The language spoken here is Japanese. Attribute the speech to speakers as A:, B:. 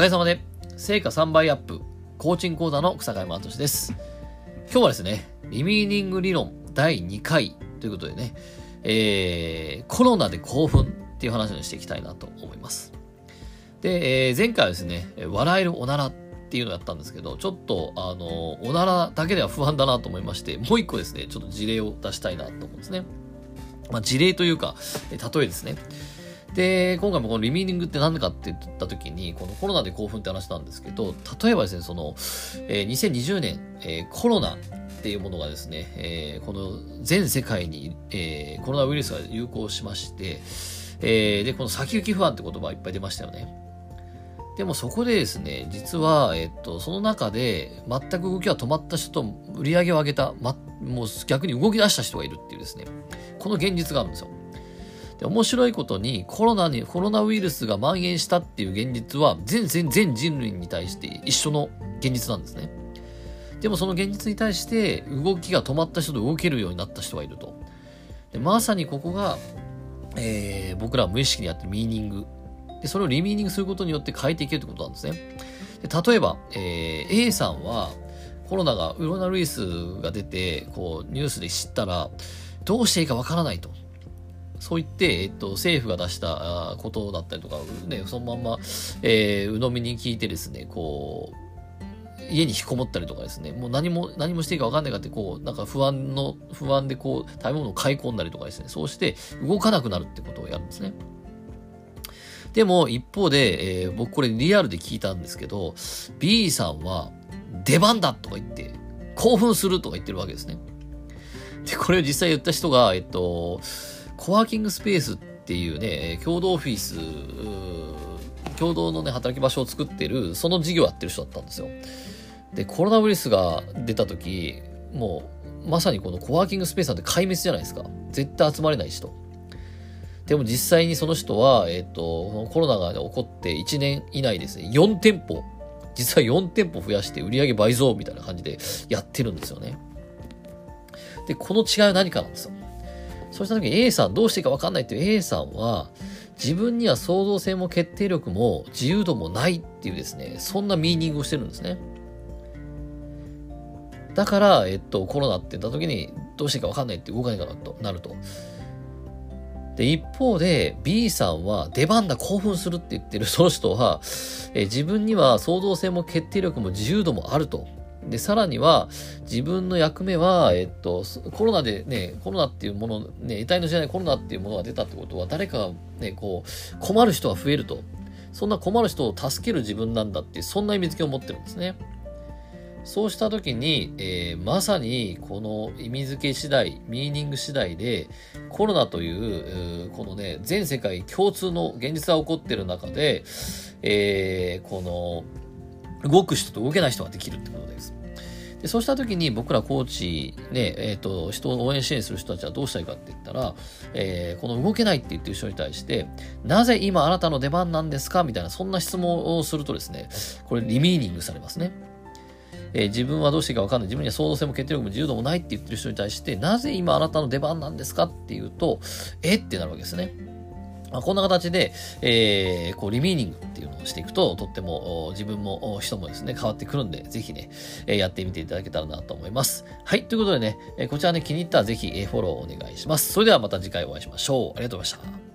A: かげさまで、成果3倍アップ、コーチング講座の草山敦です。今日はですね、リミーニング理論第2回ということでね、えー、コロナで興奮っていう話をしていきたいなと思います。で、えー、前回はですね、笑えるおならっていうのをやったんですけど、ちょっと、あの、おならだけでは不安だなと思いまして、もう一個ですね、ちょっと事例を出したいなと思うんですね。まあ、事例というか、例えですね。で、今回もこのリミーニングって何かって言った時に、このコロナで興奮って話なんですけど、例えばですね、その、えー、2020年、えー、コロナっていうものがですね、えー、この全世界に、えー、コロナウイルスが流行しまして、えー、で、この先行き不安って言葉いっぱい出ましたよね。でもそこでですね、実は、えっと、その中で全く動きが止まった人と売り上げを上げた、ま、もう逆に動き出した人がいるっていうですね、この現実があるんですよ。で、面白いことにコロナに、コロナウイルスが蔓延したっていう現実は全全全人類に対して一緒の現実なんですね。でもその現実に対して動きが止まった人と動けるようになった人がいると。でまさにここが、えー、僕らは無意識にやってるミーニング。で、それをリミーニングすることによって変えていけるってことなんですね。で例えば、えー、A さんはコロナが、ウロナウイルスが出て、こう、ニュースで知ったら、どうしていいかわからないと。そう言って、えっと、政府が出したことだったりとか、ね、そのまんま、えー、鵜呑みに聞いてですね、こう、家に引きこもったりとかですね、もう何も、何もしていいか分かんないかって、こう、なんか不安の、不安でこう、食べ物を買い込んだりとかですね、そうして動かなくなるってことをやるんですね。でも、一方で、えー、僕これリアルで聞いたんですけど、B さんは、出番だとか言って、興奮するとか言ってるわけですね。で、これを実際言った人が、えっと、コワーキングスペースっていうね、共同オフィス、共同のね、働き場所を作ってる、その事業やってる人だったんですよ。で、コロナウイルスが出た時、もう、まさにこのコワーキングスペースなんて壊滅じゃないですか。絶対集まれない人。でも実際にその人は、えっ、ー、と、コロナが起こって1年以内ですね、4店舗、実は4店舗増やして売り上げ倍増みたいな感じでやってるんですよね。で、この違いは何かなんですよ。そうした時に A さんどうしていいか分かんないっていう A さんは、自分には創造性も決定力も自由度もないっていうですね、そんなミーニングをしてるんですね。だから、えっと、コロナって言った時に、どうしていいか分かんないって動かないかなとなると。で、一方で B さんは出番だ興奮するって言ってるその人は、え自分には創造性も決定力も自由度もあると。で、さらには、自分の役目は、えっと、コロナでね、コロナっていうもの、ね、得体の知らないコロナっていうものが出たってことは、誰かがね、こう、困る人が増えると。そんな困る人を助ける自分なんだって、そんな意味付けを持ってるんですね。そうした時に、えー、まさにこの意味付け次第、ミーニング次第で、コロナという、このね、全世界共通の現実が起こってる中で、えー、この、動く人と動けない人ができるってことです。でそうした時に僕らコーチ、ね、えっ、ー、と、人を応援支援する人たちはどうしたいかって言ったら、えー、この動けないって言ってる人に対して、なぜ今あなたの出番なんですか？みたいな、そんな質問をするとですね、これリミーニングされますね。えー、自分はどうしていいか分かんない。自分には創造性も決定力も自由度もないって言ってる人に対して、なぜ今あなたの出番なんですか？っていうと、え？ってなるわけですね。まあ、こんな形で、えー、こう、リミーニングっていうのをしていくと、とっても自分も人もですね、変わってくるんで、ぜひね、えやってみていただけたらなと思います。はい、ということでね、えこちらね、気に入ったらぜひフォローお願いします。それではまた次回お会いしましょう。ありがとうございました。